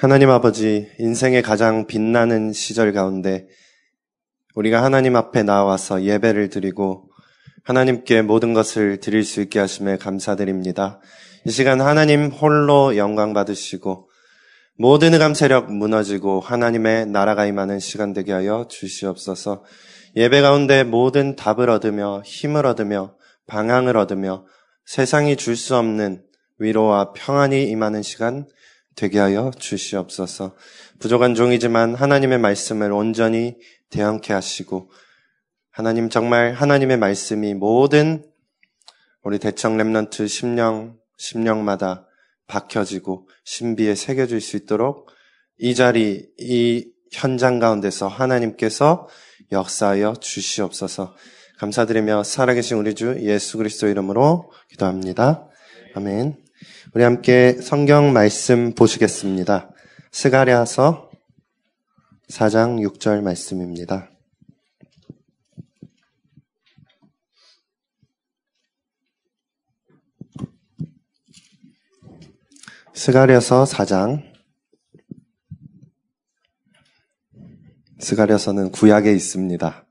하나님 아버지, 인생의 가장 빛나는 시절 가운데 우리가 하나님 앞에 나와서 예배를 드리고 하나님께 모든 것을 드릴 수 있게 하심에 감사드립니다. 이 시간 하나님 홀로 영광 받으시고 모든 흑암 세력 무너지고 하나님의 나라가 임하는 시간 되게 하여 주시옵소서. 예배 가운데 모든 답을 얻으며 힘을 얻으며 방향을 얻으며 세상이 줄 수 없는 위로와 평안이 임하는 시간 되게 하여 주시옵소서. 부족한 종이지만 하나님의 말씀을 온전히 대항케 하시고 하나님 정말 하나님의 말씀이 모든 우리 대청 랩런트 심령 심령마다 박혀지고 신비에 새겨질 수 있도록 이 자리 이 현장 가운데서 하나님께서 역사하여 주시옵소서. 감사드리며 살아계신 우리 주 예수 그리스도 이름으로 기도합니다. 아멘. 우리 함께 성경 말씀 보시겠습니다. 스가랴서 4장 6절 말씀입니다. 스가랴서 4장 스가랴서는 구약에 있습니다.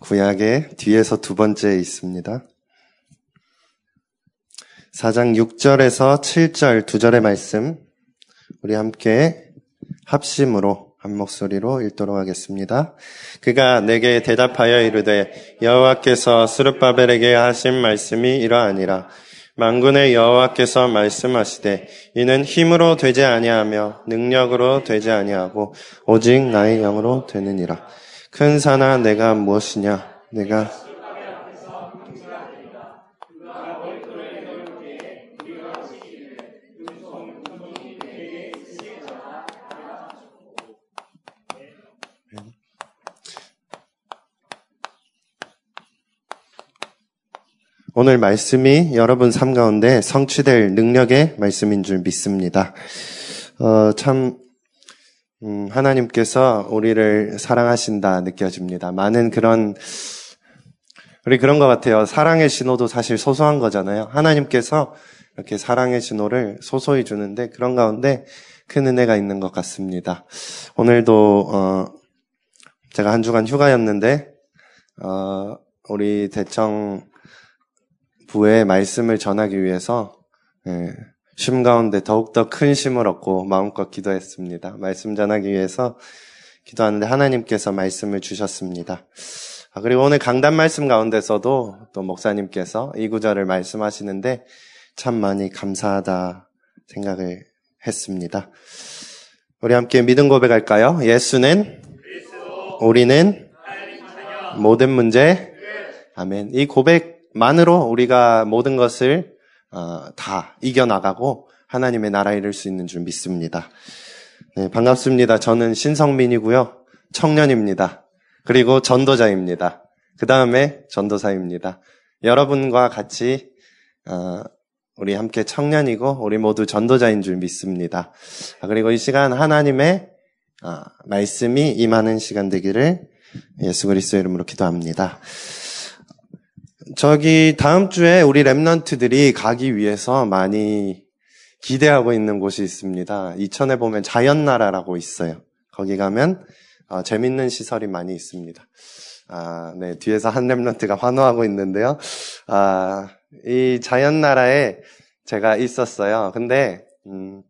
구약의 뒤에서 두 번째에 있습니다. 4장 6절에서 7절 두 절의 말씀 우리 함께 합심으로 한 목소리로 읽도록 하겠습니다. 그가 내게 대답하여 이르되 여호와께서 스룹바벨에게 하신 말씀이 이러하니라. 만군의 여호와께서 말씀하시되 이는 힘으로 되지 아니하며 능력으로 되지 아니하고 오직 나의 영으로 되느니라. 큰 산아 내가 무엇이냐? 내가 오늘 말씀이 여러분 삶 가운데 성취될 능력의 말씀인 줄 믿습니다. 어, 참, 음, 하나님께서 우리를 사랑하신다 느껴집니다. 많은 그런, 우리 그런 것 같아요. 사랑의 신호도 사실 소소한 거잖아요. 하나님께서 이렇게 사랑의 신호를 소소히 주는데 그런 가운데 큰 은혜가 있는 것 같습니다. 오늘도, 어, 제가 한 주간 휴가였는데, 어, 우리 대청 부의 말씀을 전하기 위해서 예, 쉼 가운데 더욱더 큰 쉼을 얻고 마음껏 기도했습니다. 말씀 전하기 위해서 기도하는데 하나님께서 말씀을 주셨습니다. 아, 그리고 오늘 강단 말씀 가운데서도 또 목사님께서 이 구절을 말씀하시는데 참 많이 감사하다 생각을 했습니다. 우리 함께 믿음 고백할까요? 예수는 우리는 모든 문제 아멘. 이 고백 만으로 우리가 모든 것을 어, 다 이겨나가고 하나님의 나라에 이를 수 있는 줄 믿습니다. 네, 반갑습니다. 저는 신성민이고요. 청년입니다. 그리고 전도자입니다. 그 다음에 전도사입니다. 여러분과 같이 어, 우리 함께 청년이고 우리 모두 전도자인 줄 믿습니다. 아, 그리고 이 시간 하나님의 어, 말씀이 임하는 시간 되기를 예수 그리스도 이름으로 기도합니다. 저기 다음 주에 우리 랩런트들이 가기 위해서 많이 기대하고 있는 곳이 있습니다. 이천에 보면 자연나라라고 있어요. 거기 가면 어, 재밌는 시설이 많이 있습니다. 아, 네, 뒤에서 한 랩런트가 환호하고 있는데요. 아, 이 자연나라에 제가 있었어요. 근데 음,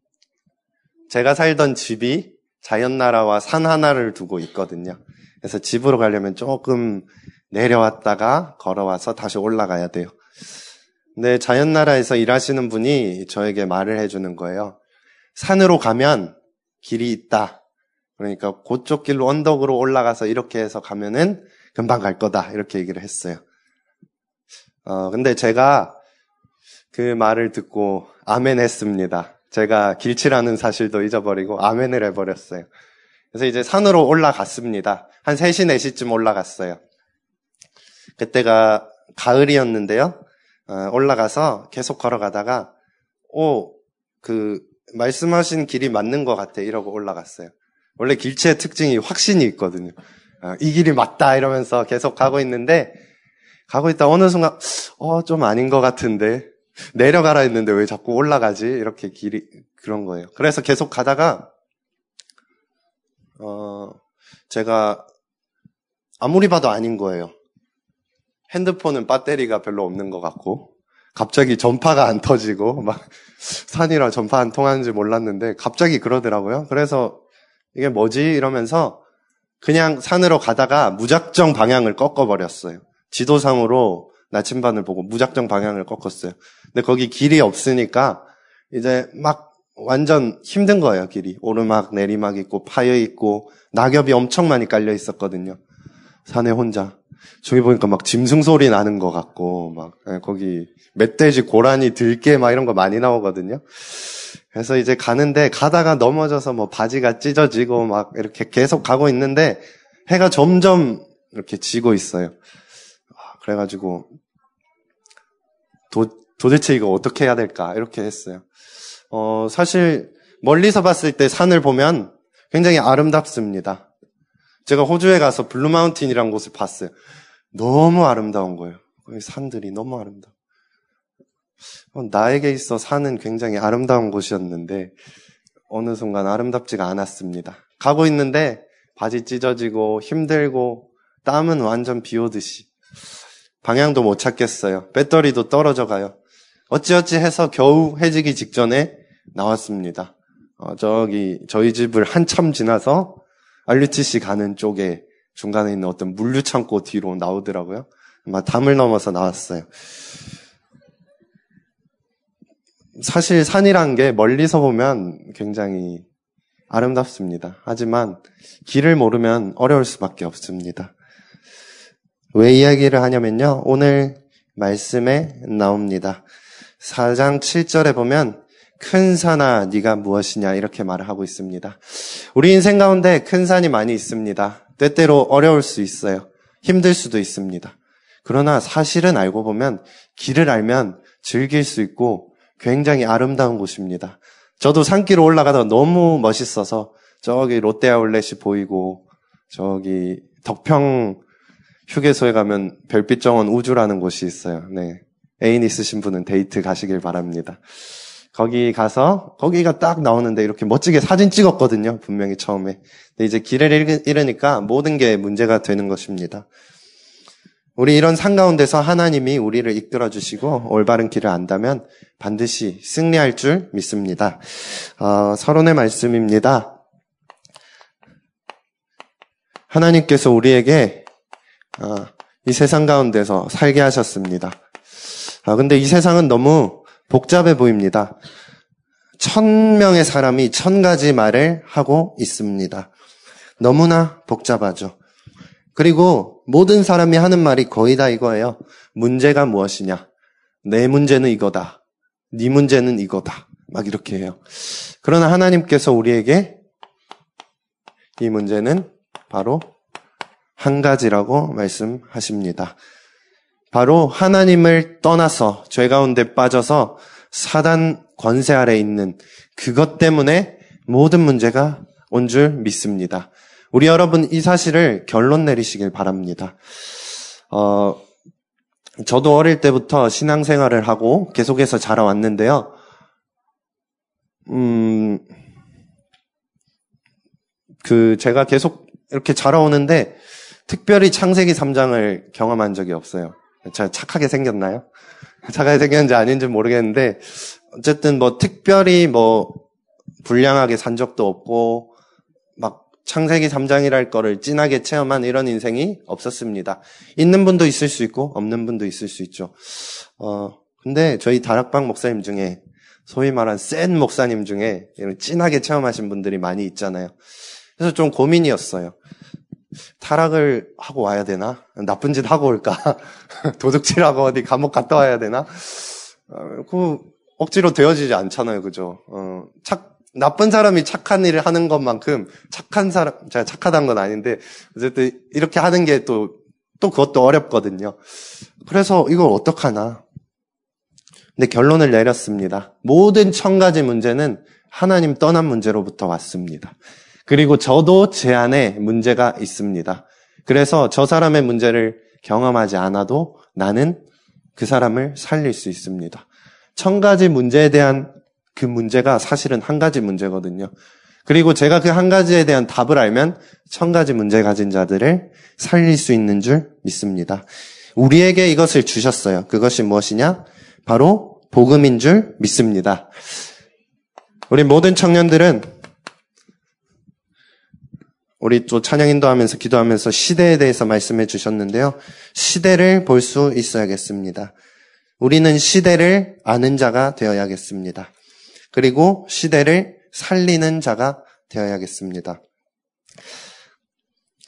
제가 살던 집이 자연나라와 산 하나를 두고 있거든요. 그래서 집으로 가려면 조금 내려왔다가 걸어와서 다시 올라가야 돼요. 근데 자연나라에서 일하시는 분이 저에게 말을 해주는 거예요. 산으로 가면 길이 있다. 그러니까 그쪽 길로 언덕으로 올라가서 이렇게 해서 가면은 금방 갈 거다. 이렇게 얘기를 했어요. 어, 근데 제가 그 말을 듣고 아멘 했습니다. 제가 길치라는 사실도 잊어버리고 아멘을 해버렸어요. 그래서 이제 산으로 올라갔습니다. 한 3시, 4시쯤 올라갔어요. 그때가 가을이었는데요. 어, 올라가서 계속 걸어가다가 오, 그 말씀하신 길이 맞는 것 같아 이러고 올라갔어요. 원래 길치의 특징이 확신이 있거든요. 어, 이 길이 맞다 이러면서 계속 가고 있는데 가고 있다 어느 순간 어 좀 아닌 것 같은데 내려가라 했는데 왜 자꾸 올라가지 이렇게 길이 그런 거예요. 그래서 계속 가다가 어, 제가 아무리 봐도 아닌 거예요. 핸드폰은 배터리가 별로 없는 것 같고, 갑자기 전파가 안 터지고, 막, 산이라 전파 안 통하는지 몰랐는데, 갑자기 그러더라고요. 그래서, 이게 뭐지? 이러면서, 그냥 산으로 가다가 무작정 방향을 꺾어버렸어요. 지도상으로 나침반을 보고 무작정 방향을 꺾었어요. 근데 거기 길이 없으니까, 이제 막 완전 힘든 거예요, 길이. 오르막, 내리막 있고, 파여 있고, 낙엽이 엄청 많이 깔려 있었거든요. 산에 혼자. 저기 보니까 막 짐승 소리 나는 것 같고, 막, 예, 거기 멧돼지, 고라니, 들개 막 이런 거 많이 나오거든요. 그래서 이제 가는데 가다가 넘어져서 뭐 바지가 찢어지고 막 이렇게 계속 가고 있는데 해가 점점 이렇게 지고 있어요. 아, 그래가지고 도, 도대체 이거 어떻게 해야 될까 이렇게 했어요. 어, 사실 멀리서 봤을 때 산을 보면 굉장히 아름답습니다. 제가 호주에 가서 블루마운틴이라는 곳을 봤어요. 너무 아름다운 거예요. 산들이 너무 아름다워. 어, 나에게 있어 산은 굉장히 아름다운 곳이었는데 어느 순간 아름답지가 않았습니다. 가고 있는데 바지 찢어지고 힘들고 땀은 완전 비 오듯이 방향도 못 찾겠어요. 배터리도 떨어져 가요. 어찌어찌 해서 겨우 해지기 직전에 나왔습니다. 어, 저기 저희 집을 한참 지나서 RUTC 가는 쪽에 중간에 있는 어떤 물류 창고 뒤로 나오더라고요. 아마 담을 넘어서 나왔어요. 사실 산이란 게 멀리서 보면 굉장히 아름답습니다. 하지만 길을 모르면 어려울 수밖에 없습니다. 왜 이야기를 하냐면요. 오늘 말씀에 나옵니다. 4장 7절에 보면 큰 산아 네가 무엇이냐 이렇게 말을 하고 있습니다. 우리 인생 가운데 큰 산이 많이 있습니다. 때때로 어려울 수 있어요. 힘들 수도 있습니다. 그러나 사실은 알고 보면 길을 알면 즐길 수 있고 굉장히 아름다운 곳입니다. 저도 산길을 올라가다 너무 멋있어서 저기 롯데 아울렛이 보이고 저기 덕평 휴게소에 가면 별빛 정원 우주라는 곳이 있어요. 네. 애인 있으신 분은 데이트 가시길 바랍니다. 거기 가서 거기가 딱 나오는데 이렇게 멋지게 사진 찍었거든요. 분명히 처음에. 근데 이제 길을 잃으니까 모든 게 문제가 되는 것입니다. 우리 이런 산 가운데서 하나님이 우리를 이끌어 주시고 올바른 길을 안다면 반드시 승리할 줄 믿습니다. 어, 서론의 말씀입니다. 하나님께서 우리에게 어, 이 세상 가운데서 살게 하셨습니다. 아, 근데 이 세상은 너무 복잡해 보입니다. 천 명의 사람이 천 가지 말을 하고 있습니다. 너무나 복잡하죠. 그리고 모든 사람이 하는 말이 거의 다 이거예요. 문제가 무엇이냐? 내 문제는 이거다. 네 문제는 이거다. 막 이렇게 해요. 그러나 하나님께서 우리에게 이 문제는 바로 한 가지라고 말씀하십니다. 바로 하나님을 떠나서 죄 가운데 빠져서 사단 권세 아래 있는 그것 때문에 모든 문제가 온 줄 믿습니다. 우리 여러분 이 사실을 결론 내리시길 바랍니다. 어, 저도 어릴 때부터 신앙생활을 하고 계속해서 자라왔는데요. 음, 그 제가 계속 이렇게 자라오는데 특별히 창세기 3장을 경험한 적이 없어요. 제가 착하게 생겼나요? 착하게 생겼는지 아닌지 모르겠는데 어쨌든 뭐 특별히 뭐 불량하게 산 적도 없고 막 창세기 3장이랄 거를 진하게 체험한 이런 인생이 없었습니다. 있는 분도 있을 수 있고 없는 분도 있을 수 있죠. 어 근데 저희 다락방 목사님 중에 소위 말한 센 목사님 중에 이런 진하게 체험하신 분들이 많이 있잖아요. 그래서 좀 고민이었어요. 타락을 하고 와야 되나? 나쁜 짓 하고 올까? 도둑질하고 어디 감옥 갔다 와야 되나? 어, 그 억지로 되어지지 않잖아요, 그죠? 어, 착 나쁜 사람이 착한 일을 하는 것만큼 착한 사람 제가 착하다는 건 아닌데 어쨌든 이렇게 하는 게 또또 그것도 어렵거든요. 그래서 이걸 어떡하나? 근데 결론을 내렸습니다. 모든 천 가지 문제는 하나님 떠난 문제로부터 왔습니다. 그리고 저도 제 안에 문제가 있습니다. 그래서 저 사람의 문제를 경험하지 않아도 나는 그 사람을 살릴 수 있습니다. 천 가지 문제에 대한 그 문제가 사실은 한 가지 문제거든요. 그리고 제가 그 한 가지에 대한 답을 알면 천 가지 문제 가진 자들을 살릴 수 있는 줄 믿습니다. 우리에게 이것을 주셨어요. 그것이 무엇이냐? 바로 복음인 줄 믿습니다. 우리 모든 청년들은 우리 또 찬양 인도하면서 기도하면서 시대에 대해서 말씀해 주셨는데요. 시대를 볼 수 있어야겠습니다. 우리는 시대를 아는 자가 되어야겠습니다. 그리고 시대를 살리는 자가 되어야겠습니다.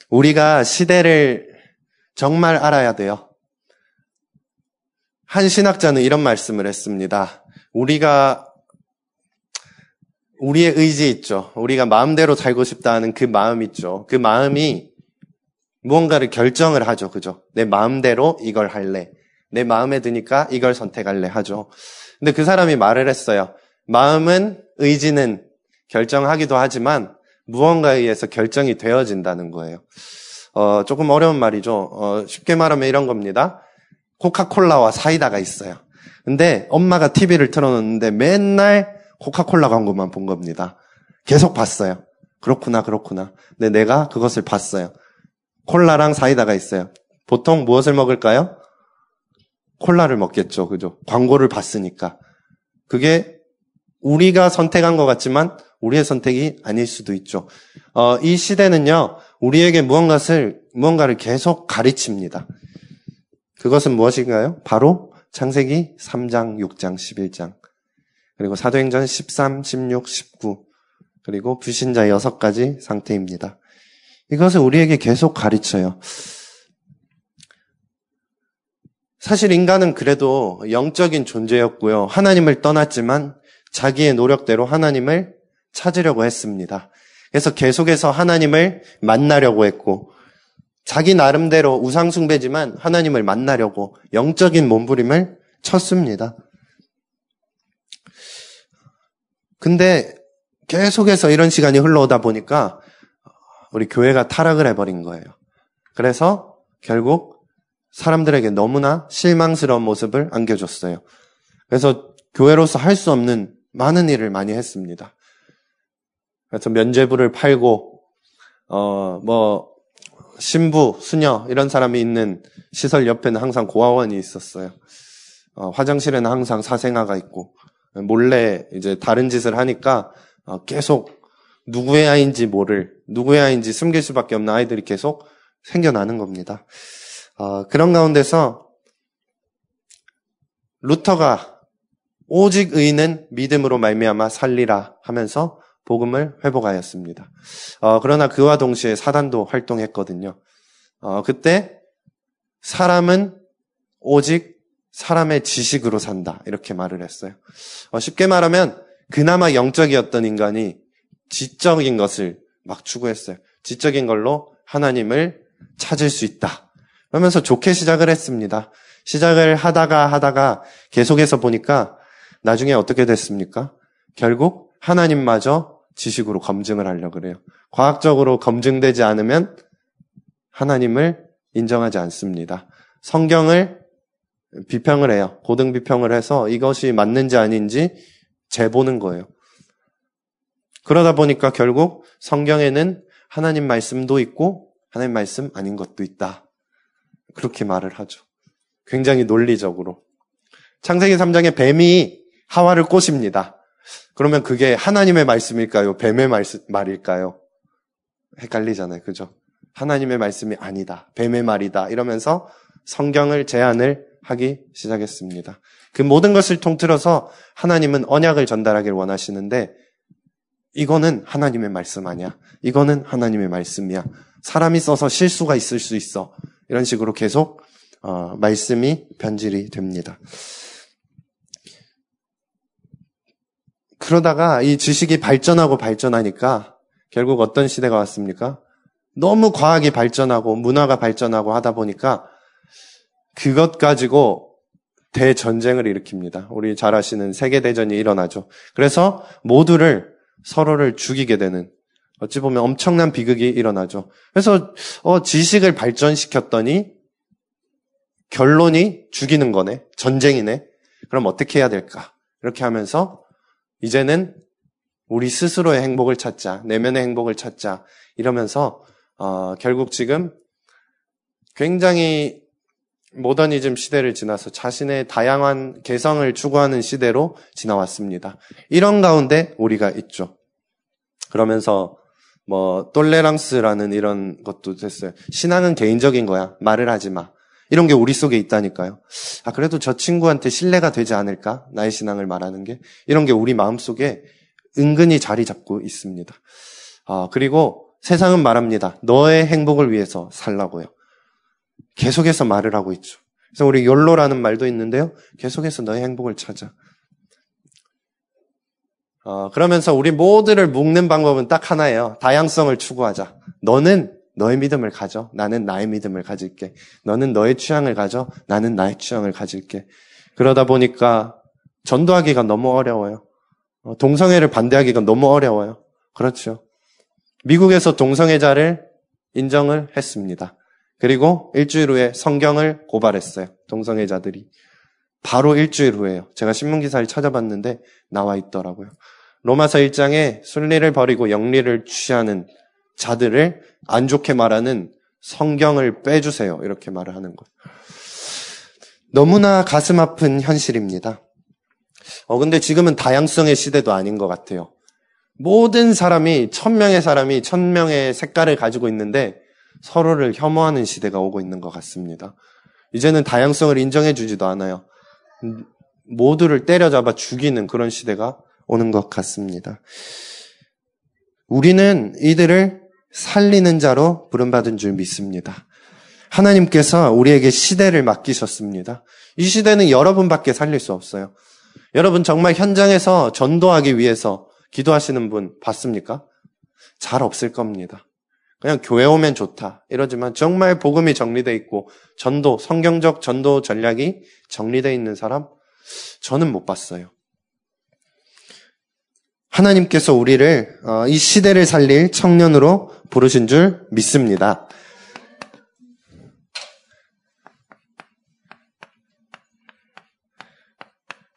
우리가 시대를 정말 알아야 돼요. 한 신학자는 이런 말씀을 했습니다. 우리가 우리의 의지 있죠. 우리가 마음대로 살고 싶다는 그 마음 있죠. 그 마음이 무언가를 결정을 하죠. 그죠? 내 마음대로 이걸 할래. 내 마음에 드니까 이걸 선택할래 하죠. 근데 그 사람이 말을 했어요. 마음은 의지는 결정하기도 하지만 무언가에 의해서 결정이 되어진다는 거예요. 어, 조금 어려운 말이죠. 어, 쉽게 말하면 이런 겁니다. 코카콜라와 사이다가 있어요. 근데 엄마가 TV를 틀어놓는데 맨날 코카콜라 광고만 본 겁니다. 계속 봤어요. 그렇구나, 그렇구나. 근데 내가 그것을 봤어요. 콜라랑 사이다가 있어요. 보통 무엇을 먹을까요? 콜라를 먹겠죠. 그죠? 광고를 봤으니까. 그게 우리가 선택한 것 같지만 우리의 선택이 아닐 수도 있죠. 어, 이 시대는요, 우리에게 무언가를, 무언가를 계속 가르칩니다. 그것은 무엇인가요? 바로 창세기 3장, 6장, 11장. 그리고 사도행전 13, 16, 19. 그리고 불신자 6가지 상태입니다. 이것을 우리에게 계속 가르쳐요. 사실 인간은 그래도 영적인 존재였고요. 하나님을 떠났지만 자기의 노력대로 하나님을 찾으려고 했습니다. 그래서 계속해서 하나님을 만나려고 했고, 자기 나름대로 우상숭배지만 하나님을 만나려고 영적인 몸부림을 쳤습니다. 근데 계속해서 이런 시간이 흘러오다 보니까 우리 교회가 타락을 해버린 거예요. 그래서 결국 사람들에게 너무나 실망스러운 모습을 안겨줬어요. 그래서 교회로서 할 수 없는 많은 일을 많이 했습니다. 그래서 면죄부를 팔고, 어, 뭐, 신부, 수녀, 이런 사람이 있는 시설 옆에는 항상 고아원이 있었어요. 어, 화장실에는 항상 사생아가 있고, 몰래 이제 다른 짓을 하니까 어, 계속 누구의 아이인지 모를, 누구의 아이인지 숨길 수밖에 없는 아이들이 계속 생겨나는 겁니다. 어, 그런 가운데서 루터가 오직 의는 믿음으로 말미암아 살리라 하면서 복음을 회복하였습니다. 어, 그러나 그와 동시에 사단도 활동했거든요. 어, 그때 사람은 오직 사람의 지식으로 산다 이렇게 말을 했어요. 어, 쉽게 말하면 그나마 영적이었던 인간이 지적인 것을 막 추구했어요. 지적인 걸로 하나님을 찾을 수 있다. 그러면서 좋게 시작을 했습니다. 시작을 하다가 하다가 계속해서 보니까 나중에 어떻게 됐습니까? 결국 하나님마저 지식으로 검증을 하려고 그래요. 과학적으로 검증되지 않으면 하나님을 인정하지 않습니다. 성경을 비평을 해요. 고등 비평을 해서 이것이 맞는지 아닌지 재보는 거예요. 그러다 보니까 결국 성경에는 하나님 말씀도 있고 하나님 말씀 아닌 것도 있다. 그렇게 말을 하죠. 굉장히 논리적으로. 창세기 3장에 뱀이 하와를 꼬십니다. 그러면 그게 하나님의 말씀일까요? 뱀의 말일까요? 헷갈리잖아요. 그죠? 하나님의 말씀이 아니다. 뱀의 말이다. 이러면서 성경을 제안을 하기 시작했습니다. 그 모든 것을 통틀어서 하나님은 언약을 전달하기를 원하시는데 이거는 하나님의 말씀 아니야. 이거는 하나님의 말씀이야. 사람이 써서 실수가 있을 수 있어. 이런 식으로 계속 어, 말씀이 변질이 됩니다. 그러다가 이 지식이 발전하고 발전하니까 결국 어떤 시대가 왔습니까? 너무 과학이 발전하고 문화가 발전하고 하다 보니까 그것 가지고 대전쟁을 일으킵니다. 우리 잘 아시는 세계대전이 일어나죠. 그래서 모두를 서로를 죽이게 되는 어찌 보면 엄청난 비극이 일어나죠. 그래서 어, 지식을 발전시켰더니 결론이 죽이는 거네. 전쟁이네. 그럼 어떻게 해야 될까? 이렇게 하면서 이제는 우리 스스로의 행복을 찾자, 내면의 행복을 찾자 이러면서 어, 결국 지금 굉장히 모더니즘 시대를 지나서 자신의 다양한 개성을 추구하는 시대로 지나왔습니다. 이런 가운데 우리가 있죠. 그러면서 뭐 똘레랑스라는 이런 것도 됐어요. 신앙은 개인적인 거야. 말을 하지 마. 이런 게 우리 속에 있다니까요. 아 그래도 저 친구한테 신뢰가 되지 않을까? 나의 신앙을 말하는 게 이런 게 우리 마음 속에 은근히 자리 잡고 있습니다. 아 그리고 세상은 말합니다. 너의 행복을 위해서 살라고요. 계속해서 말을 하고 있죠. 그래서 우리 욜로라는 말도 있는데요. 계속해서 너의 행복을 찾아. 어, 그러면서 우리 모두를 묶는 방법은 딱 하나예요. 다양성을 추구하자. 너는 너의 믿음을 가져. 나는 나의 믿음을 가질게. 너는 너의 취향을 가져. 나는 나의 취향을 가질게. 그러다 보니까 전도하기가 너무 어려워요. 어, 동성애를 반대하기가 너무 어려워요. 그렇죠. 미국에서 동성애자를 인정을 했습니다. 그리고 일주일 후에 성경을 고발했어요. 동성애자들이. 바로 일주일 후에요. 제가 신문기사를 찾아봤는데 나와 있더라고요. 로마서 1장에 순리를 버리고 영리를 취하는 자들을 안 좋게 말하는 성경을 빼주세요. 이렇게 말을 하는 거예요. 너무나 가슴 아픈 현실입니다. 어, 근데 지금은 다양성의 시대도 아닌 것 같아요. 모든 사람이, 천 명의 사람이 천 명의 색깔을 가지고 있는데 서로를 혐오하는 시대가 오고 있는 것 같습니다. 이제는 다양성을 인정해 주지도 않아요. 모두를 때려잡아 죽이는 그런 시대가 오는 것 같습니다. 우리는 이들을 살리는 자로 부름받은 줄 믿습니다. 하나님께서 우리에게 시대를 맡기셨습니다. 이 시대는 여러분밖에 살릴 수 없어요. 여러분 정말 현장에서 전도하기 위해서 기도하시는 분 봤습니까? 잘 없을 겁니다. 그냥 교회 오면 좋다. 이러지만 정말 복음이 정리되어 있고 전도, 성경적 전도 전략이 정리되어 있는 사람 저는 못 봤어요. 하나님께서 우리를 어, 이 시대를 살릴 청년으로 부르신 줄 믿습니다.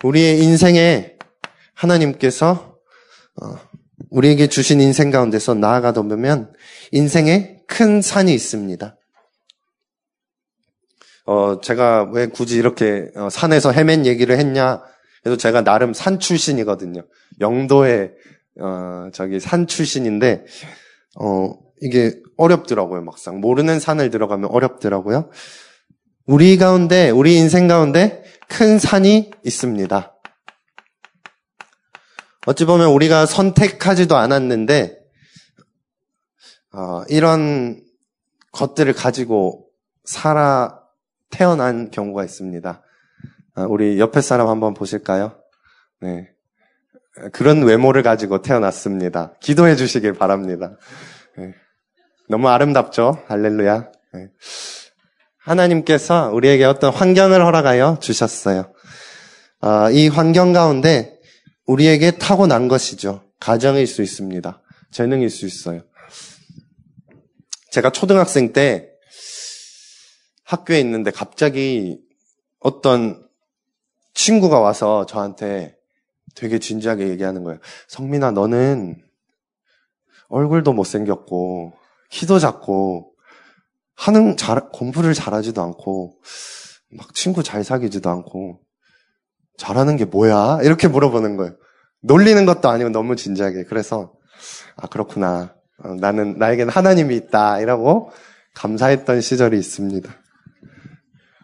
우리의 인생에 하나님께서 어, 우리에게 주신 인생 가운데서 나아가다 보면 인생에 큰 산이 있습니다. 어, 제가 왜 굳이 이렇게 어, 산에서 헤맨 얘기를 했냐? 그래서 제가 나름 산 출신이거든요. 영도의 어, 저기 산 출신인데 어, 이게 어렵더라고요, 막상. 모르는 산을 들어가면 어렵더라고요. 우리 가운데, 우리 인생 가운데 큰 산이 있습니다. 어찌 보면 우리가 선택하지도 않았는데, 어, 이런 것들을 가지고 살아 태어난 경우가 있습니다. 어, 우리 옆에 사람 한번 보실까요? 네. 그런 외모를 가지고 태어났습니다. 기도해 주시길 바랍니다. 네. 너무 아름답죠? 할렐루야. 네. 하나님께서 우리에게 어떤 환경을 허락하여 주셨어요. 어, 이 환경 가운데 우리에게 타고난 것이죠. 가정일 수 있습니다. 재능일 수 있어요. 제가 초등학생 때 학교에 있는데 갑자기 어떤 친구가 와서 저한테 되게 진지하게 얘기하는 거예요. 성민아, 너는 얼굴도 못생겼고, 키도 작고, 하는, 잘, 공부를 잘하지도 않고, 막 친구 잘 사귀지도 않고, 잘하는 게 뭐야? 이렇게 물어보는 거예요. 놀리는 것도 아니고 너무 진지하게. 그래서, 아, 그렇구나. 어, 나는, 나에겐 하나님이 있다. 이라고 감사했던 시절이 있습니다.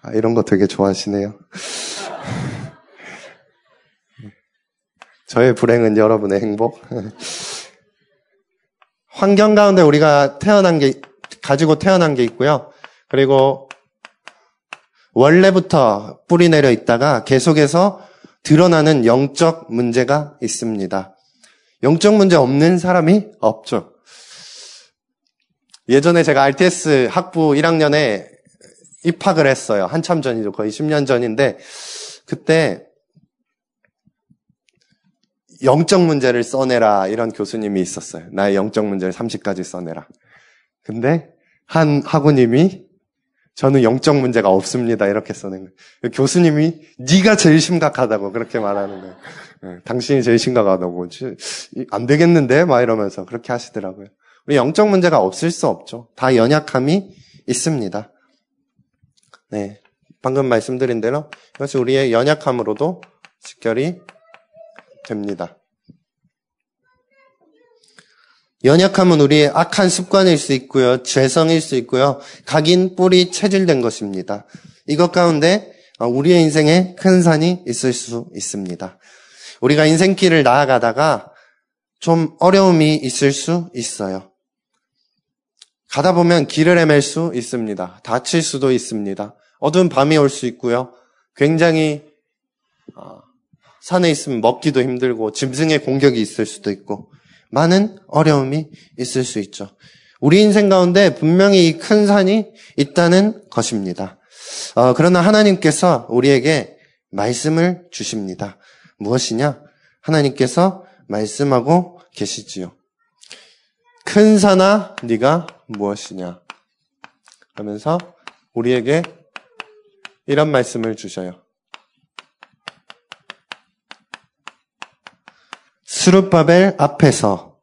아, 이런 거 되게 좋아하시네요. 저의 불행은 여러분의 행복. 환경 가운데 우리가 태어난 게, 가지고 태어난 게 있고요. 그리고 원래부터 뿌리 내려 있다가 계속해서 드러나는 영적 문제가 있습니다. 영적 문제 없는 사람이 없죠. 예전에 제가 RTS 학부 1학년에 입학을 했어요. 한참 전이죠. 거의 10년 전인데, 그때 영적 문제를 써내라 이런 교수님이 있었어요. 나의 영적 문제를 30가지 써내라. 근데 한 학우님이 저는 영적 문제가 없습니다 이렇게 써낸 거예요. 교수님이 네가 제일 심각하다고 그렇게 말하는 거예요. 네, 당신이 제일 심각하다고. 안 되겠는데? 막 이러면서 그렇게 하시더라고요. 우리 영적 문제가 없을 수 없죠. 다 연약함이 있습니다. 네. 방금 말씀드린 대로 이것이 우리의 연약함으로도 직결이 됩니다. 연약함은 우리의 악한 습관일 수 있고요. 죄성일 수 있고요. 각인 뿌리 체질된 것입니다. 이것 가운데 우리의 인생에 큰 산이 있을 수 있습니다. 우리가 인생길을 나아가다가 좀 어려움이 있을 수 있어요. 가다 보면 길을 헤맬 수 있습니다. 다칠 수도 있습니다. 어두운 밤이 올 수 있고요. 굉장히 어, 산에 있으면 먹기도 힘들고 짐승의 공격이 있을 수도 있고 많은 어려움이 있을 수 있죠. 우리 인생 가운데 분명히 이 큰 산이 있다는 것입니다. 어, 그러나 하나님께서 우리에게 말씀을 주십니다. 무엇이냐? 하나님께서 말씀하고 계시지요. 큰 산아 네가 무엇이냐? 하면서 우리에게 이런 말씀을 주셔요. 수르바벨 앞에서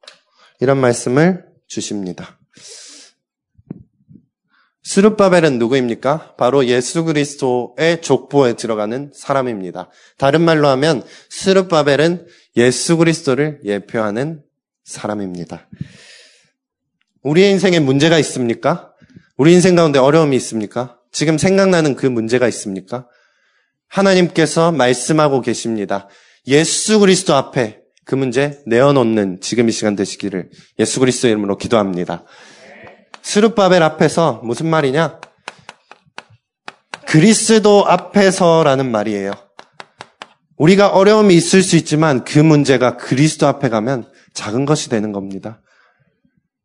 이런 말씀을 주십니다. 스룹바벨은 누구입니까? 바로 예수 그리스도의 족보에 들어가는 사람입니다. 다른 말로 하면 스룹바벨은 예수 그리스도를 예표하는 사람입니다. 우리의 인생에 문제가 있습니까? 우리 인생 가운데 어려움이 있습니까? 지금 생각나는 그 문제가 있습니까? 하나님께서 말씀하고 계십니다. 예수 그리스도 앞에 그 문제 내어놓는 지금 이 시간 되시기를 예수 그리스도 이름으로 기도합니다. 스룹바벨 앞에서 무슨 말이냐? 그리스도 앞에서라는 말이에요. 우리가 어려움이 있을 수 있지만 그 문제가 그리스도 앞에 가면 작은 것이 되는 겁니다.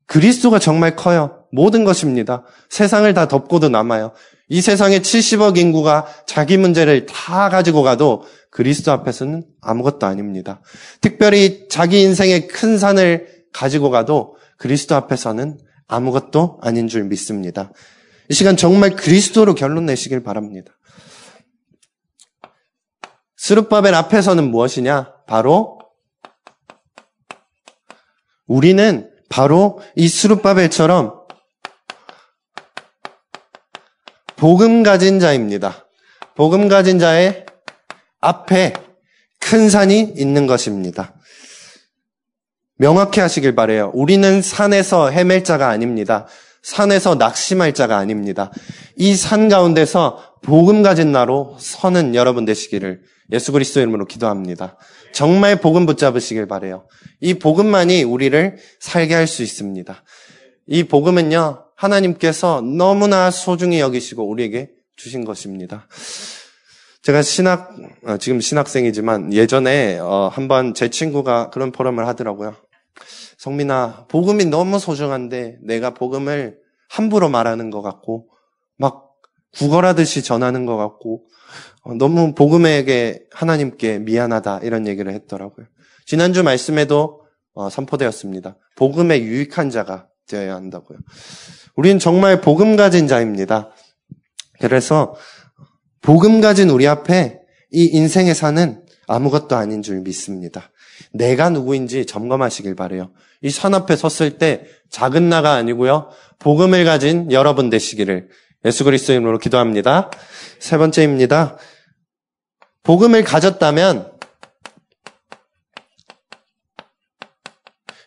그리스도가 정말 커요. 모든 것입니다. 세상을 다 덮고도 남아요. 이 세상에 70억 인구가 자기 문제를 다 가지고 가도 그리스도 앞에서는 아무것도 아닙니다. 특별히 자기 인생의 큰 산을 가지고 가도 그리스도 앞에서는 아무것도 아닌 줄 믿습니다. 이 시간 정말 그리스도로 결론 내시길 바랍니다. 스룹바벨 앞에서는 무엇이냐? 바로 우리는 바로 이 스룹바벨처럼 복음 가진 자입니다. 복음 가진 자의 앞에 큰 산이 있는 것입니다. 명확히 하시길 바래요. 우리는 산에서 헤맬 자가 아닙니다. 산에서 낙심할 자가 아닙니다. 이 산 가운데서 복음 가진 나로 서는 여러분 되시기를 예수 그리스도 이름으로 기도합니다. 정말 복음 붙잡으시길 바래요. 이 복음만이 우리를 살게 할 수 있습니다. 이 복음은요, 하나님께서 너무나 소중히 여기시고 우리에게 주신 것입니다. 제가 신학, 어, 지금 신학생이지만 예전에 어, 한번 제 친구가 그런 포럼을 하더라고요. 성민아, 복음이 너무 소중한데 내가 복음을 함부로 말하는 것 같고 막 구걸하듯이 전하는 것 같고 어, 너무 복음에게 하나님께 미안하다 이런 얘기를 했더라고요. 지난주 말씀에도 어, 선포되었습니다. 복음에 유익한 자가 되어야 한다고요. 우리는 정말 복음 가진 자입니다. 그래서 복음 가진 우리 앞에 이 인생의 산은 아무것도 아닌 줄 믿습니다. 내가 누구인지 점검하시길 바래요. 이 산 앞에 섰을 때 작은 나가 아니고요. 복음을 가진 여러분 되시기를 예수 그리스도 이름으로 기도합니다. 세 번째입니다. 복음을 가졌다면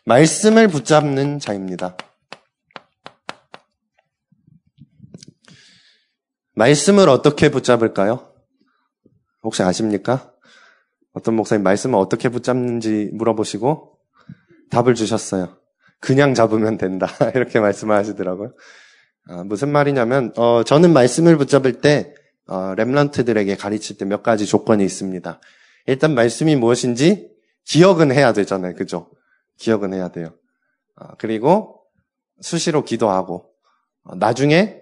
말씀을 붙잡는 자입니다. 말씀을 어떻게 붙잡을까요? 혹시 아십니까? 어떤 목사님 말씀을 어떻게 붙잡는지 물어보시고 답을 주셨어요. 그냥 잡으면 된다. 이렇게 말씀을 하시더라고요. 아, 무슨 말이냐면, 어, 저는 말씀을 붙잡을 때, 어, 랩런트들에게 가르칠 때 몇 가지 조건이 있습니다. 일단 말씀이 무엇인지 기억은 해야 되잖아요. 그죠? 기억은 해야 돼요. 어, 그리고 수시로 기도하고, 어, 나중에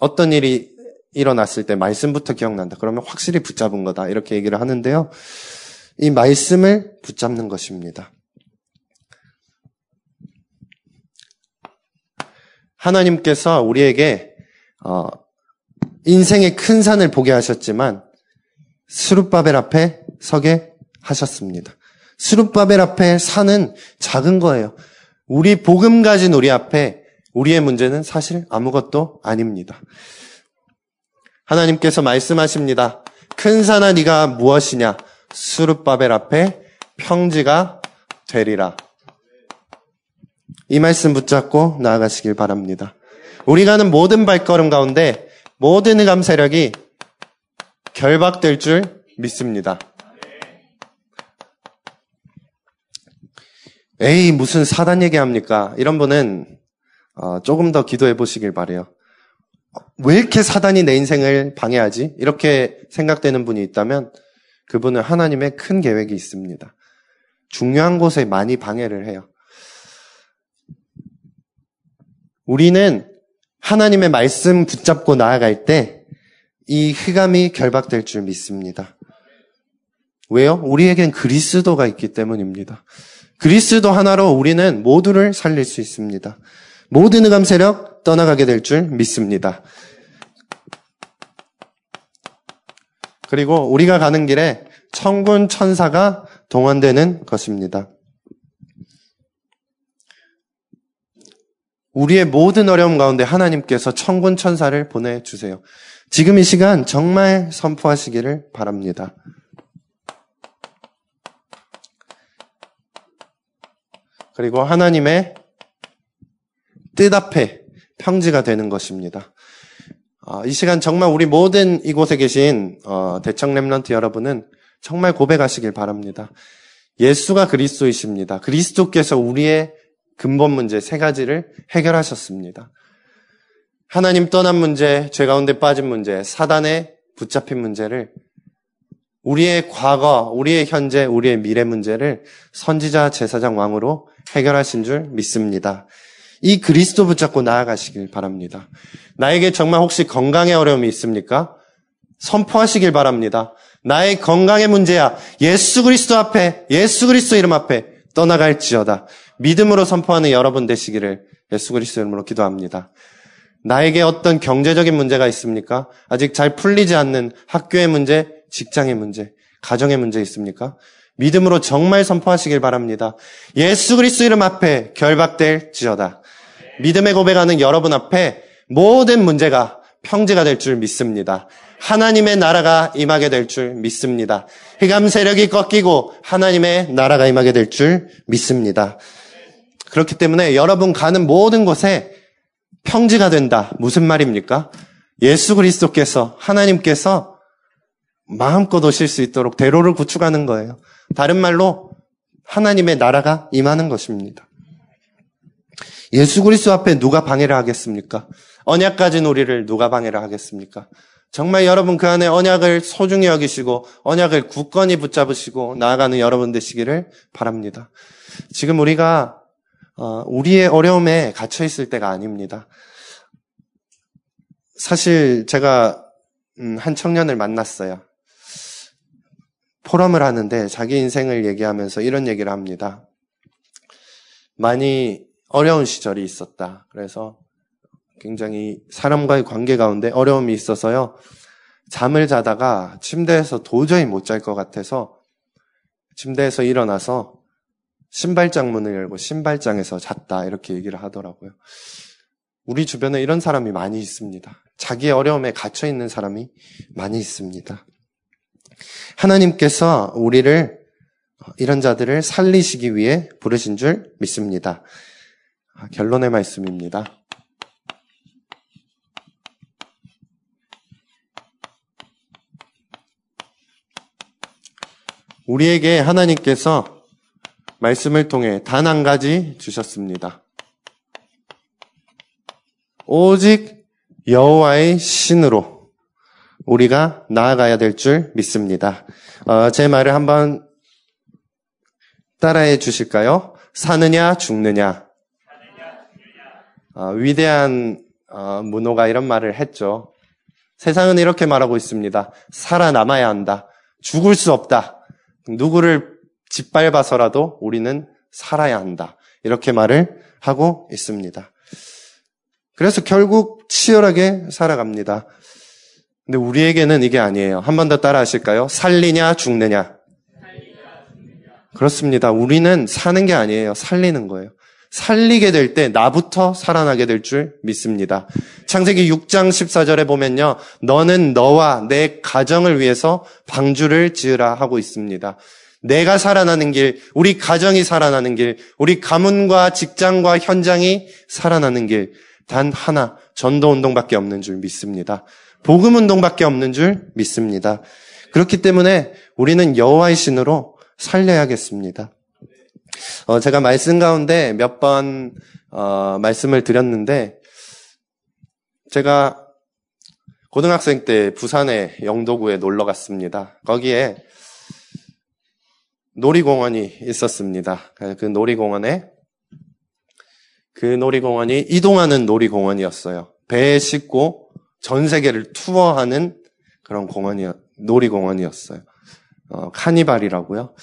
어떤 일이 일어났을 때 말씀부터 기억난다. 그러면 확실히 붙잡은 거다. 이렇게 얘기를 하는데요. 이 말씀을 붙잡는 것입니다. 하나님께서 우리에게 어, 인생의 큰 산을 보게 하셨지만 스룹바벨 앞에 서게 하셨습니다. 수룹바벨 앞에 산은 작은 거예요. 우리 복음 가진 우리 앞에 우리의 문제는 사실 아무것도 아닙니다. 하나님께서 말씀하십니다. 큰 산아 네가 무엇이냐? 수룹바벨 앞에 평지가 되리라. 이 말씀 붙잡고 나아가시길 바랍니다. 우리가 하는 모든 발걸음 가운데 모든 세력이 결박될 줄 믿습니다. 에이, 무슨 사단 얘기합니까? 이런 분은 어, 조금 더 기도해 보시길 바래요. 왜 이렇게 사단이 내 인생을 방해하지? 이렇게 생각되는 분이 있다면 그분은 하나님의 큰 계획이 있습니다. 중요한 곳에 많이 방해를 해요. 우리는 하나님의 말씀 붙잡고 나아갈 때 이 흑암이 결박될 줄 믿습니다. 왜요? 우리에겐 그리스도가 있기 때문입니다. 그리스도 하나로 우리는 모두를 살릴 수 있습니다. 모든 흑암 세력 떠나가게 될 줄 믿습니다. 그리고 우리가 가는 길에 천군 천사가 동원되는 것입니다. 우리의 모든 어려움 가운데 하나님께서 천군 천사를 보내주세요. 지금 이 시간 정말 선포하시기를 바랍니다. 그리고 하나님의 뜻 앞에 평지가 되는 것입니다. 어, 이 시간 정말 우리 모든 이곳에 계신 어, 대청 랩런트 여러분은 정말 고백하시길 바랍니다. 예수가 그리스도이십니다. 그리스도께서 우리의 근본 문제 세 가지를 해결하셨습니다. 하나님 떠난 문제, 죄 가운데 빠진 문제, 사단에 붙잡힌 문제를 우리의 과거, 우리의 현재, 우리의 미래 문제를 선지자 제사장 왕으로 해결하신 줄 믿습니다. 이 그리스도 붙잡고 나아가시길 바랍니다. 나에게 정말 혹시 건강의 어려움이 있습니까? 선포하시길 바랍니다. 나의 건강의 문제야. 예수 그리스도 앞에, 예수 그리스도 이름 앞에 떠나갈지어다. 믿음으로 선포하는 여러분 되시기를 예수 그리스도 이름으로 기도합니다. 나에게 어떤 경제적인 문제가 있습니까? 아직 잘 풀리지 않는 학교의 문제, 직장의 문제, 가정의 문제 있습니까? 믿음으로 정말 선포하시길 바랍니다. 예수 그리스도 이름 앞에 결박될 지어다. 믿음의 고백하는 여러분 앞에 모든 문제가 평지가 될 줄 믿습니다. 하나님의 나라가 임하게 될 줄 믿습니다. 흑암 세력이 꺾이고 하나님의 나라가 임하게 될 줄 믿습니다. 그렇기 때문에 여러분 가는 모든 곳에 평지가 된다. 무슨 말입니까? 예수 그리스도께서 하나님께서 마음껏 오실 수 있도록 대로를 구축하는 거예요. 다른 말로 하나님의 나라가 임하는 것입니다. 예수 그리스도 앞에 누가 방해를 하겠습니까? 언약 가진 우리를 누가 방해를 하겠습니까? 정말 여러분 그 안에 언약을 소중히 여기시고 언약을 굳건히 붙잡으시고 나아가는 여러분 되시기를 바랍니다. 지금 우리가 어, 우리의 어려움에 갇혀 있을 때가 아닙니다. 사실 제가 음, 한 청년을 만났어요. 포럼을 하는데 자기 인생을 얘기하면서 이런 얘기를 합니다. 많이 어려운 시절이 있었다. 그래서 굉장히 사람과의 관계 가운데 어려움이 있어서요. 잠을 자다가 침대에서 도저히 못 잘 것 같아서 침대에서 일어나서 신발장 문을 열고 신발장에서 잤다. 이렇게 얘기를 하더라고요. 우리 주변에 이런 사람이 많이 있습니다. 자기의 어려움에 갇혀 있는 사람이 많이 있습니다. 하나님께서 우리를 이런 자들을 살리시기 위해 부르신 줄 믿습니다. 결론의 말씀입니다. 우리에게 하나님께서 말씀을 통해 단 한 가지 주셨습니다. 오직 여호와의 신으로 우리가 나아가야 될 줄 믿습니다. 어, 제 말을 한번 따라해 주실까요? 사느냐 죽느냐. 어, 위대한 어, 문호가 이런 말을 했죠. 세상은 이렇게 말하고 있습니다. 살아남아야 한다. 죽을 수 없다. 누구를 짓밟아서라도 우리는 살아야 한다. 이렇게 말을 하고 있습니다. 그래서 결국 치열하게 살아갑니다. 근데 우리에게는 이게 아니에요. 한 번 더 따라 하실까요? 살리냐, 죽느냐. 그렇습니다. 우리는 사는 게 아니에요. 살리는 거예요. 살리게 될 때 나부터 살아나게 될 줄 믿습니다. 창세기 6장 14절에 보면요. 너는 너와 내 가정을 위해서 방주를 지으라 하고 있습니다. 내가 살아나는 길, 우리 가정이 살아나는 길, 우리 가문과 직장과 현장이 살아나는 길, 단 하나, 전도 운동밖에 없는 줄 믿습니다. 복음 운동밖에 없는 줄 믿습니다. 그렇기 때문에 우리는 여호와의 신으로 살려야겠습니다. 어, 제가 말씀 가운데 몇번 어, 말씀을 드렸는데 제가 고등학생 때 부산의 영도구에 놀러 갔습니다. 거기에 놀이공원이 있었습니다. 그 놀이공원에 그 놀이공원이 이동하는 놀이공원이었어요. 배에 싣고 전 세계를 투어하는 그런 공원이 놀이공원이었어요. 어, 카니발이라고요.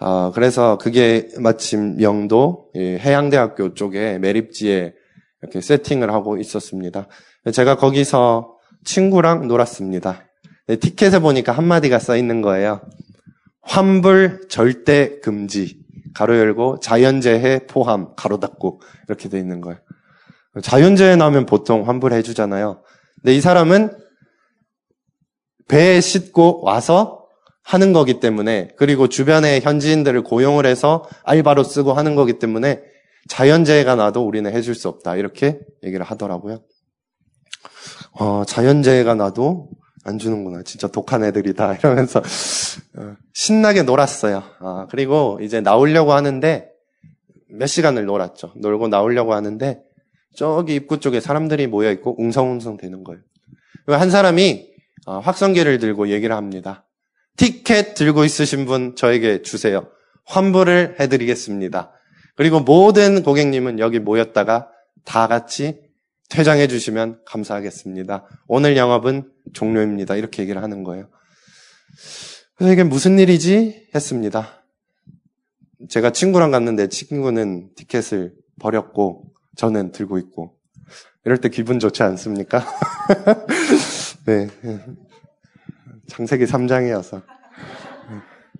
어, 그래서 그게 마침 영도 해양대학교 쪽에 매립지에 이렇게 세팅을 하고 있었습니다. 제가 거기서 친구랑 놀았습니다. 티켓에 보니까 한마디가 써 있는 거예요. 환불 절대 금지. 가로 열고 자연재해 포함 가로 닫고 이렇게 돼 있는 거예요. 자연재해 나면 보통 환불해 주잖아요. 근데 이 사람은 배에 싣고 와서 하는 거기 때문에 그리고 주변의 현지인들을 고용을 해서 알바로 쓰고 하는 거기 때문에 자연재해가 나도 우리는 해줄 수 없다 이렇게 얘기를 하더라고요. 어, 자연재해가 나도 안 주는구나. 진짜 독한 애들이다. 이러면서 어, 신나게 놀았어요. 아, 그리고 이제 나오려고 하는데 몇 시간을 놀았죠. 놀고 나오려고 하는데 저기 입구 쪽에 사람들이 모여 있고 웅성웅성 되는 거예요. 한 사람이 어, 확성기를 들고 얘기를 합니다. 티켓 들고 있으신 분 저에게 주세요. 환불을 해드리겠습니다. 그리고 모든 고객님은 여기 모였다가 다 같이 퇴장해 주시면 감사하겠습니다. 오늘 영업은 종료입니다. 이렇게 얘기를 하는 거예요. 그래서 이게 무슨 일이지? 했습니다. 제가 친구랑 갔는데 친구는 티켓을 버렸고 저는 들고 있고 이럴 때 기분 좋지 않습니까? 네. 장세기 3장이어서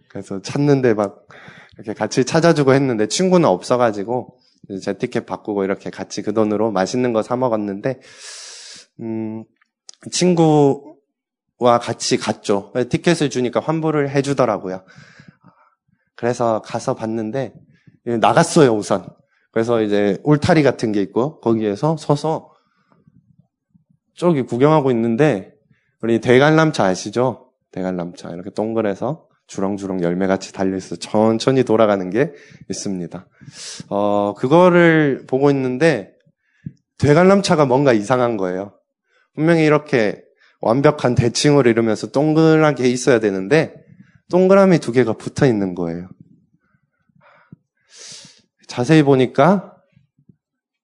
그래서 찾는데 막 이렇게 같이 찾아주고 했는데 친구는 없어가지고 제 티켓 바꾸고 이렇게 같이 그 돈으로 맛있는 거 사 먹었는데, 음, 친구와 같이 갔죠. 티켓을 주니까 환불을 해주더라고요. 그래서 가서 봤는데, 나갔어요, 우선. 그래서 이제 울타리 같은 게 있고, 거기에서 서서 저기 구경하고 있는데, 우리 대관람차 아시죠? 대관람차. 이렇게 동그래서 주렁주렁 열매같이 달려있어 천천히 돌아가는 게 있습니다. 어, 그거를 보고 있는데, 되관람차가 뭔가 이상한 거예요. 분명히 이렇게 완벽한 대칭을 이루면서 동그랗게 있어야 되는데, 동그라미 두 개가 붙어 있는 거예요. 자세히 보니까,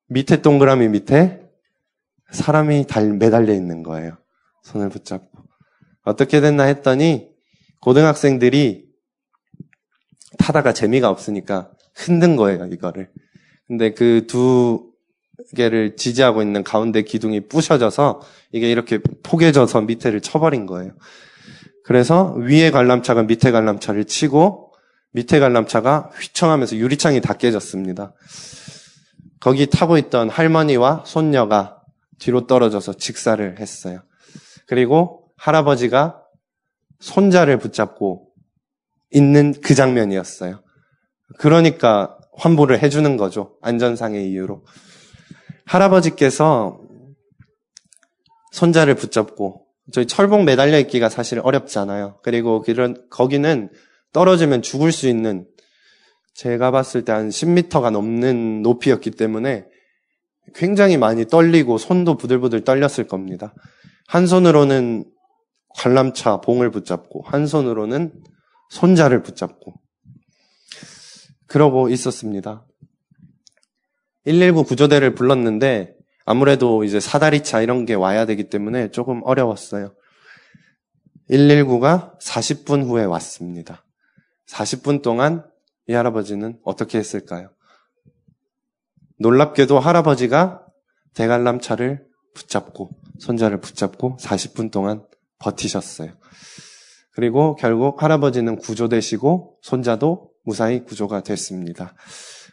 밑에 동그라미 밑에 사람이 달, 매달려 있는 거예요. 손을 붙잡고. 어떻게 됐나 했더니, 고등학생들이 타다가 재미가 없으니까 흔든 거예요, 이거를. 근데 그 두 개를 지지하고 있는 가운데 기둥이 부셔져서 이게 이렇게 포개져서 밑에를 쳐버린 거예요. 그래서 위에 관람차가 밑에 관람차를 치고 밑에 관람차가 휘청하면서 유리창이 다 깨졌습니다. 거기 타고 있던 할머니와 손녀가 뒤로 떨어져서 직사를 했어요. 그리고 할아버지가 손자를 붙잡고 있는 그 장면이었어요. 그러니까 환불을 해주는 거죠. 안전상의 이유로. 할아버지께서 손자를 붙잡고 저희 철봉 매달려 있기가 사실 어렵잖아요. 그리고 그런 거기는 떨어지면 죽을 수 있는 제가 봤을 때 한 10m가 넘는 높이였기 때문에 굉장히 많이 떨리고 손도 부들부들 떨렸을 겁니다. 한 손으로는 관람차 봉을 붙잡고 한 손으로는 손자를 붙잡고 그러고 있었습니다. 119 구조대를 불렀는데 아무래도 이제 사다리차 이런 게 와야 되기 때문에 조금 어려웠어요. 119가 40분 후에 왔습니다. 40분 동안 이 할아버지는 어떻게 했을까요? 놀랍게도 할아버지가 대관람 차를 붙잡고 손자를 붙잡고 40분 동안 버티셨어요. 그리고 결국 할아버지는 구조되시고 손자도 무사히 구조가 됐습니다.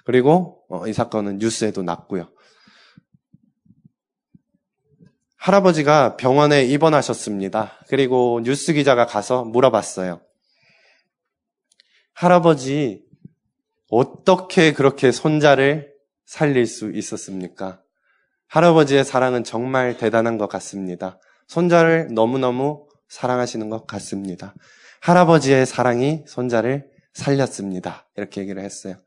그리고 어, 이 사건은 뉴스에도 났고요. 할아버지가 병원에 입원하셨습니다. 그리고 뉴스 기자가 가서 물어봤어요. 할아버지, 어떻게 그렇게 손자를 살릴 수 있었습니까? 할아버지의 사랑은 정말 대단한 것 같습니다. 손자를 너무너무 사랑하시는 것 같습니다. 할아버지의 사랑이 손자를 살렸습니다. 이렇게 얘기를 했어요.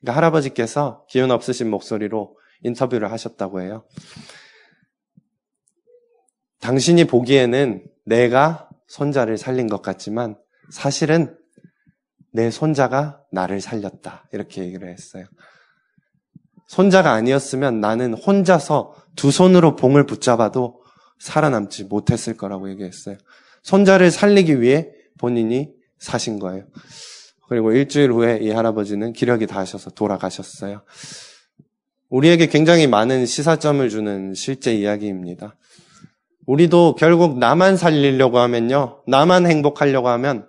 그러니까 할아버지께서 기운 없으신 목소리로 인터뷰를 하셨다고 해요. 당신이 보기에는 내가 손자를 살린 것 같지만 사실은 내 손자가 나를 살렸다. 이렇게 얘기를 했어요. 손자가 아니었으면 나는 혼자서 두 손으로 봉을 붙잡아도 살아남지 못했을 거라고 얘기했어요. 손자를 살리기 위해 본인이 사신 거예요. 그리고 일주일 후에 이 할아버지는 기력이 다하셔서 돌아가셨어요. 우리에게 굉장히 많은 시사점을 주는 실제 이야기입니다. 우리도 결국 나만 살리려고 하면요. 나만 행복하려고 하면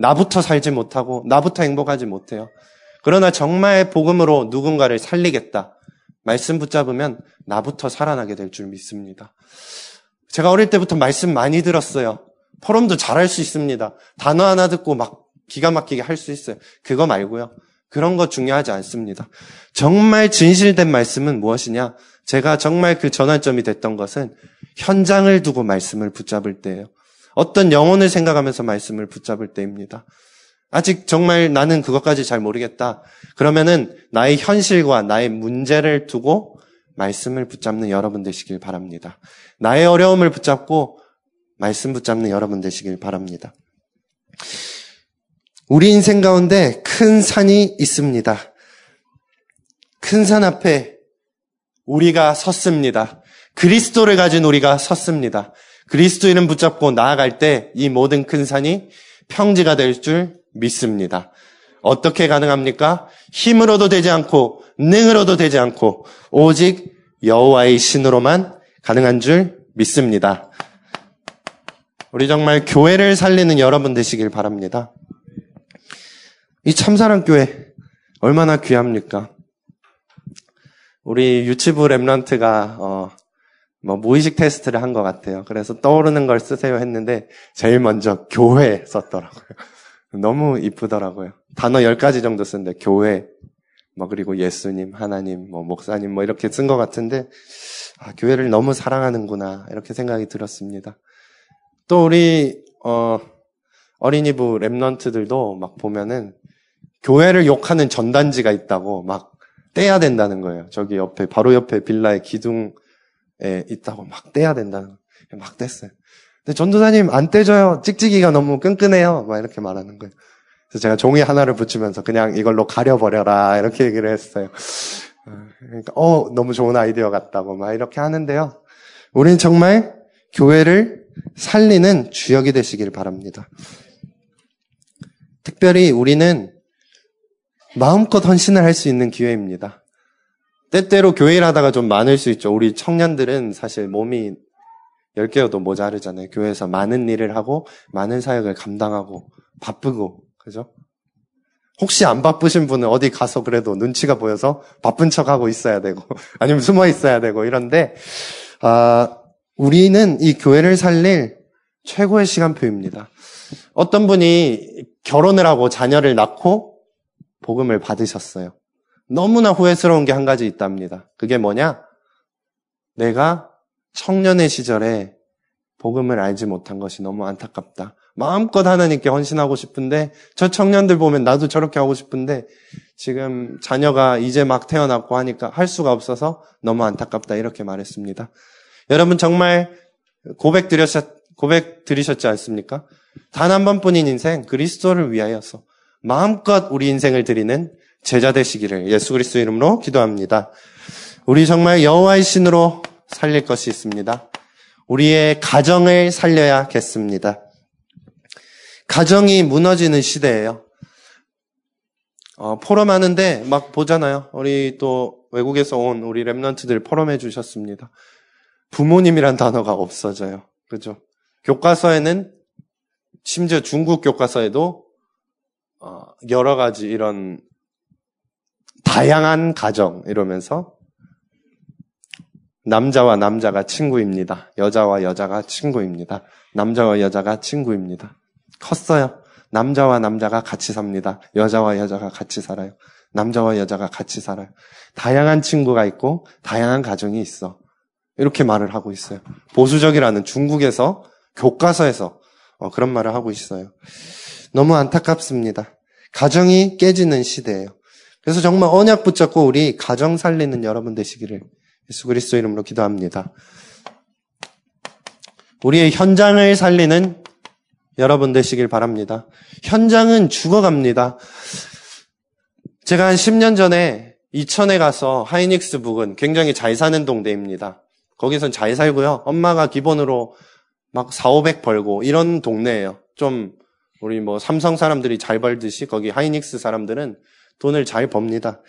나부터 살지 못하고 나부터 행복하지 못해요. 그러나 정말 복음으로 누군가를 살리겠다. 말씀 붙잡으면 나부터 살아나게 될 줄 믿습니다. 제가 어릴 때부터 말씀 많이 들었어요. 포럼도 잘할 수 있습니다. 단어 하나 듣고 막 기가 막히게 할 수 있어요. 그거 말고요. 그런 거 중요하지 않습니다. 정말 진실된 말씀은 무엇이냐? 제가 정말 그 전환점이 됐던 것은 현장을 두고 말씀을 붙잡을 때예요. 어떤 영혼을 생각하면서 말씀을 붙잡을 때입니다. 아직 정말 나는 그것까지 잘 모르겠다. 그러면은 나의 현실과 나의 문제를 두고 말씀을 붙잡는 여러분 되시길 바랍니다. 나의 어려움을 붙잡고 말씀 붙잡는 여러분 되시길 바랍니다. 우리 인생 가운데 큰 산이 있습니다. 큰 산 앞에 우리가 섰습니다. 그리스도를 가진 우리가 섰습니다. 그리스도 이름 붙잡고 나아갈 때 이 모든 큰 산이 평지가 될 줄 믿습니다. 어떻게 가능합니까? 힘으로도 되지 않고 능으로도 되지 않고 오직 여호와의 신으로만 가능한 줄 믿습니다. 우리 정말 교회를 살리는 여러분 되시길 바랍니다. 이 참사랑 교회 얼마나 귀합니까? 우리 유치부 랩런트가 어, 뭐 무의식 테스트를 한 것 같아요. 그래서 떠오르는 걸 쓰세요 했는데 제일 먼저 교회 썼더라고요. 너무 이쁘더라고요. 단어 10가지 정도 쓴데 교회, 뭐 그리고 예수님, 하나님, 뭐 목사님 뭐 이렇게 쓴 것 같은데 아, 교회를 너무 사랑하는구나 이렇게 생각이 들었습니다. 또 우리 어, 어린이부 랩런트들도 막 보면은 교회를 욕하는 전단지가 있다고 막 떼야 된다는 거예요. 저기 옆에 바로 옆에 빌라의 기둥 에 있다고 막 떼야 된다는. 막 뗐어요. 근데 전도사님 안 떼줘요. 찍찍이가 너무 끈끈해요. 막 이렇게 말하는 거예요. 그래서 제가 종이 하나를 붙이면서 그냥 이걸로 가려버려라 이렇게 얘기를 했어요. 그러니까 어 너무 좋은 아이디어 같다고 막 이렇게 하는데요. 우리는 정말 교회를 살리는 주역이 되시길 바랍니다. 특별히 우리는 마음껏 헌신을 할 수 있는 기회입니다. 때때로 교회를 하다가 좀 많을 수 있죠. 우리 청년들은 사실 몸이 10개여도 모자르잖아요. 교회에서 많은 일을 하고 많은 사역을 감당하고 바쁘고 그죠? 혹시 안 바쁘신 분은 어디 가서 그래도 눈치가 보여서 바쁜 척 하고 있어야 되고 아니면 숨어 있어야 되고 이런데 아, 우리는 이 교회를 살릴 최고의 시간표입니다. 어떤 분이 결혼을 하고 자녀를 낳고 복음을 받으셨어요. 너무나 후회스러운 게 한 가지 있답니다. 그게 뭐냐? 내가 청년의 시절에 복음을 알지 못한 것이 너무 안타깝다. 마음껏 하나님께 헌신하고 싶은데 저 청년들 보면 나도 저렇게 하고 싶은데 지금 자녀가 이제 막 태어났고 하니까 할 수가 없어서 너무 안타깝다 이렇게 말했습니다. 여러분 정말 고백 드렸 고백 드리셨지 않습니까? 단 한 번뿐인 인생 그리스도를 위하여서 마음껏 우리 인생을 드리는 제자 되시기를 예수 그리스도 이름으로 기도합니다. 우리 정말 여호와의 신으로 살릴 것이 있습니다. 우리의 가정을 살려야겠습니다. 가정이 무너지는 시대예요. 어, 포럼 하는데 막 보잖아요. 우리 또 외국에서 온 우리 랩런트들 포럼해 주셨습니다. 부모님이란 단어가 없어져요. 그죠? 교과서에는 심지어 중국 교과서에도 어, 여러 가지 이런 다양한 가정 이러면서 남자와 남자가 친구입니다. 여자와 여자가 친구입니다. 남자와 여자가 친구입니다. 컸어요. 남자와 남자가 같이 삽니다. 여자와 여자가 같이 살아요. 남자와 여자가 같이 살아요. 다양한 친구가 있고 다양한 가정이 있어. 이렇게 말을 하고 있어요. 보수적이라는 중국에서 교과서에서 어, 그런 말을 하고 있어요. 너무 안타깝습니다. 가정이 깨지는 시대예요. 그래서 정말 언약 붙잡고 우리 가정 살리는 여러분 되시기를 예수 그리스도 이름으로 기도합니다. 우리의 현장을 살리는 여러분 되시길 바랍니다. 현장은 죽어갑니다. 제가 한 10년 전에 이천에 가서 하이닉스 북은 굉장히 잘 사는 동네입니다. 거기선 잘 살고요. 엄마가 기본으로 막 4, 500 벌고 이런 동네예요. 좀 우리 뭐 삼성 사람들이 잘 벌듯이 거기 하이닉스 사람들은 돈을 잘 법니다.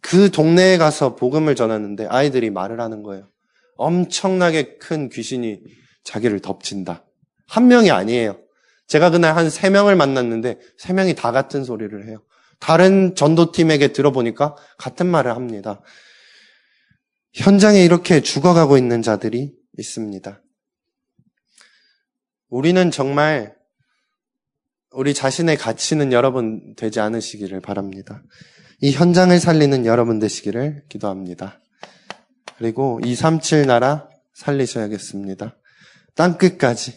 그 동네에 가서 복음을 전하는데 아이들이 말을 하는 거예요. 엄청나게 큰 귀신이 자기를 덮친다. 한 명이 아니에요. 제가 그날 한 세 명을 만났는데 세 명이 다 같은 소리를 해요. 다른 전도팀에게 들어보니까 같은 말을 합니다. 현장에 이렇게 죽어가고 있는 자들이 있습니다. 우리는 정말 우리 자신의 가치는 여러분 되지 않으시기를 바랍니다. 이 현장을 살리는 여러분 되시기를 기도합니다. 그리고 237 나라 살리셔야겠습니다. 땅 끝까지.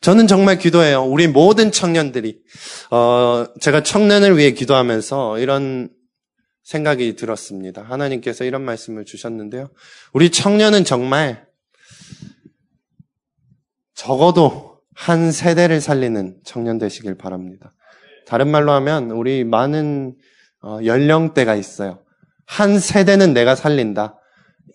저는 정말 기도해요. 우리 모든 청년들이 어, 제가 청년을 위해 기도하면서 이런 생각이 들었습니다. 하나님께서 이런 말씀을 주셨는데요. 우리 청년은 정말 적어도 한 세대를 살리는 청년 되시길 바랍니다. 다른 말로 하면 우리 많은 어, 연령대가 있어요. 한 세대는 내가 살린다.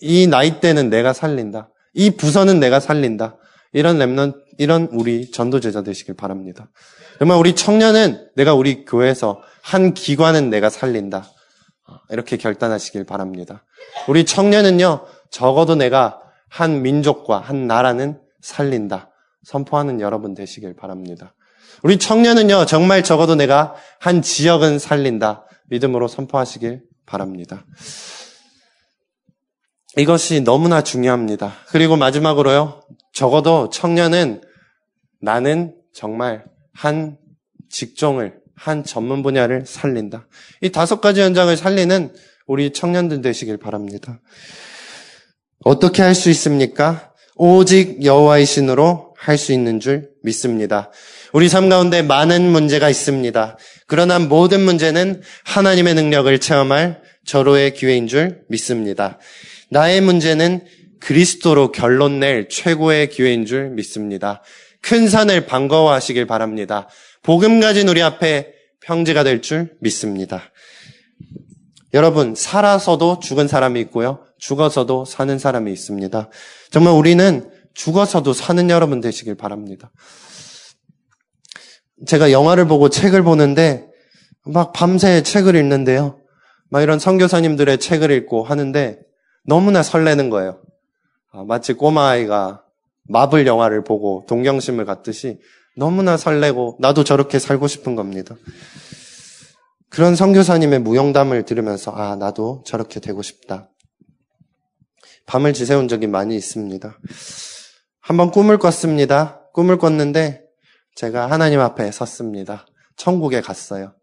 이 나이대는 내가 살린다. 이 부서는 내가 살린다. 이런 랩넌, 이런 우리 전도제자 되시길 바랍니다. 정말 우리 청년은 내가 우리 교회에서 한 기관은 내가 살린다. 이렇게 결단하시길 바랍니다. 우리 청년은요, 적어도 내가 한 민족과 한 나라는 살린다. 선포하는 여러분 되시길 바랍니다. 우리 청년은요, 정말 적어도 내가 한 지역은 살린다. 믿음으로 선포하시길 바랍니다. 이것이 너무나 중요합니다. 그리고 마지막으로요, 적어도 청년은 나는 정말 한 직종을, 한 전문 분야를 살린다. 이 다섯 가지 현장을 살리는 우리 청년들 되시길 바랍니다. 어떻게 할 수 있습니까? 오직 여호와의 신으로 할 수 있는 줄 믿습니다. 우리 삶 가운데 많은 문제가 있습니다. 그러나 모든 문제는 하나님의 능력을 체험할 절호의 기회인 줄 믿습니다. 나의 문제는 그리스도로 결론 낼 최고의 기회인 줄 믿습니다. 큰 산을 반가워하시길 바랍니다. 복음 가진 우리 앞에 평지가 될 줄 믿습니다. 여러분, 살아서도 죽은 사람이 있고요. 죽어서도 사는 사람이 있습니다. 정말 우리는 죽어서도 사는 여러분 되시길 바랍니다. 제가 영화를 보고 책을 보는데 막 밤새 책을 읽는데요. 막 이런 선교사님들의 책을 읽고 하는데 너무나 설레는 거예요. 아, 마치 꼬마아이가 마블 영화를 보고 동경심을 갖듯이 너무나 설레고 나도 저렇게 살고 싶은 겁니다. 그런 선교사님의 무용담을 들으면서 아 나도 저렇게 되고 싶다. 밤을 지새운 적이 많이 있습니다. 한번 꿈을 꿨습니다. 꿈을 꿨는데 제가 하나님 앞에 섰습니다. 천국에 갔어요.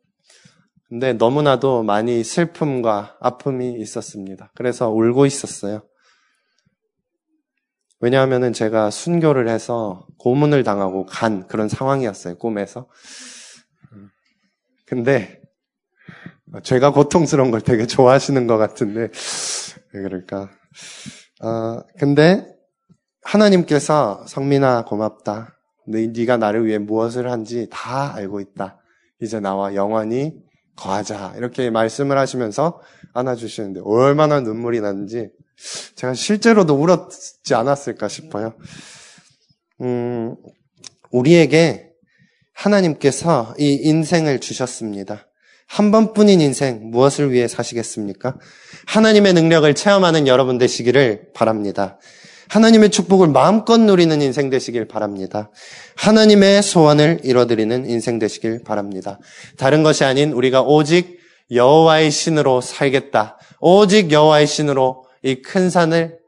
근데 너무나도 많이 슬픔과 아픔이 있었습니다. 그래서 울고 있었어요. 왜냐하면 제가 순교를 해서 고문을 당하고 간 그런 상황이었어요, 꿈에서. 근데 제가 고통스러운 걸 되게 좋아하시는 것 같은데, 왜 그럴까. 어, 근데 하나님께서 성민아 고맙다. 네가 나를 위해 무엇을 한지 다 알고 있다. 이제 나와 영원히 거하자. 이렇게 말씀을 하시면서 안아주시는데 얼마나 눈물이 나는지 제가 실제로도 울었지 않았을까 싶어요. 음, 우리에게 하나님께서 이 인생을 주셨습니다. 한 번뿐인 인생 무엇을 위해 사시겠습니까? 하나님의 능력을 체험하는 여러분 되시기를 바랍니다. 하나님의 축복을 마음껏 누리는 인생 되시길 바랍니다. 하나님의 소원을 이뤄드리는 인생 되시길 바랍니다. 다른 것이 아닌 우리가 오직 여호와의 신으로 살겠다. 오직 여호와의 신으로 이 큰 산을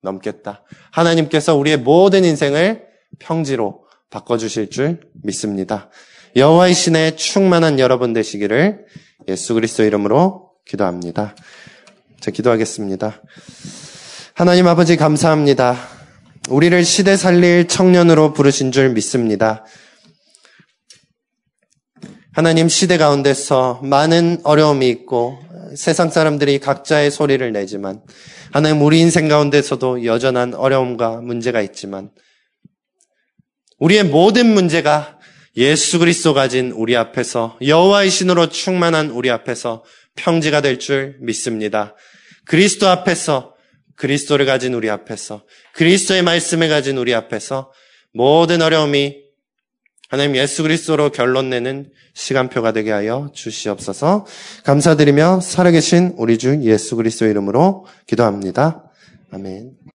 넘겠다. 하나님께서 우리의 모든 인생을 평지로 바꿔주실 줄 믿습니다. 여호와의 신에 충만한 여러분 되시기를 예수 그리스도 이름으로 기도합니다. 자, 기도하겠습니다. 하나님 아버지 감사합니다. 우리를 시대 살릴 청년으로 부르신 줄 믿습니다. 하나님 시대 가운데서 많은 어려움이 있고 세상 사람들이 각자의 소리를 내지만 하나님 우리 인생 가운데서도 여전한 어려움과 문제가 있지만 우리의 모든 문제가 예수 그리스도 가진 우리 앞에서 여호와의 신으로 충만한 우리 앞에서 평지가 될 줄 믿습니다. 그리스도 앞에서 그리스도를 가진 우리 앞에서 그리스도의 말씀을 가진 우리 앞에서 모든 어려움이 하나님 예수 그리스도로 결론 내는 시간표가 되게 하여 주시옵소서. 감사드리며 살아계신 우리 주 예수 그리스도 이름으로 기도합니다. 아멘.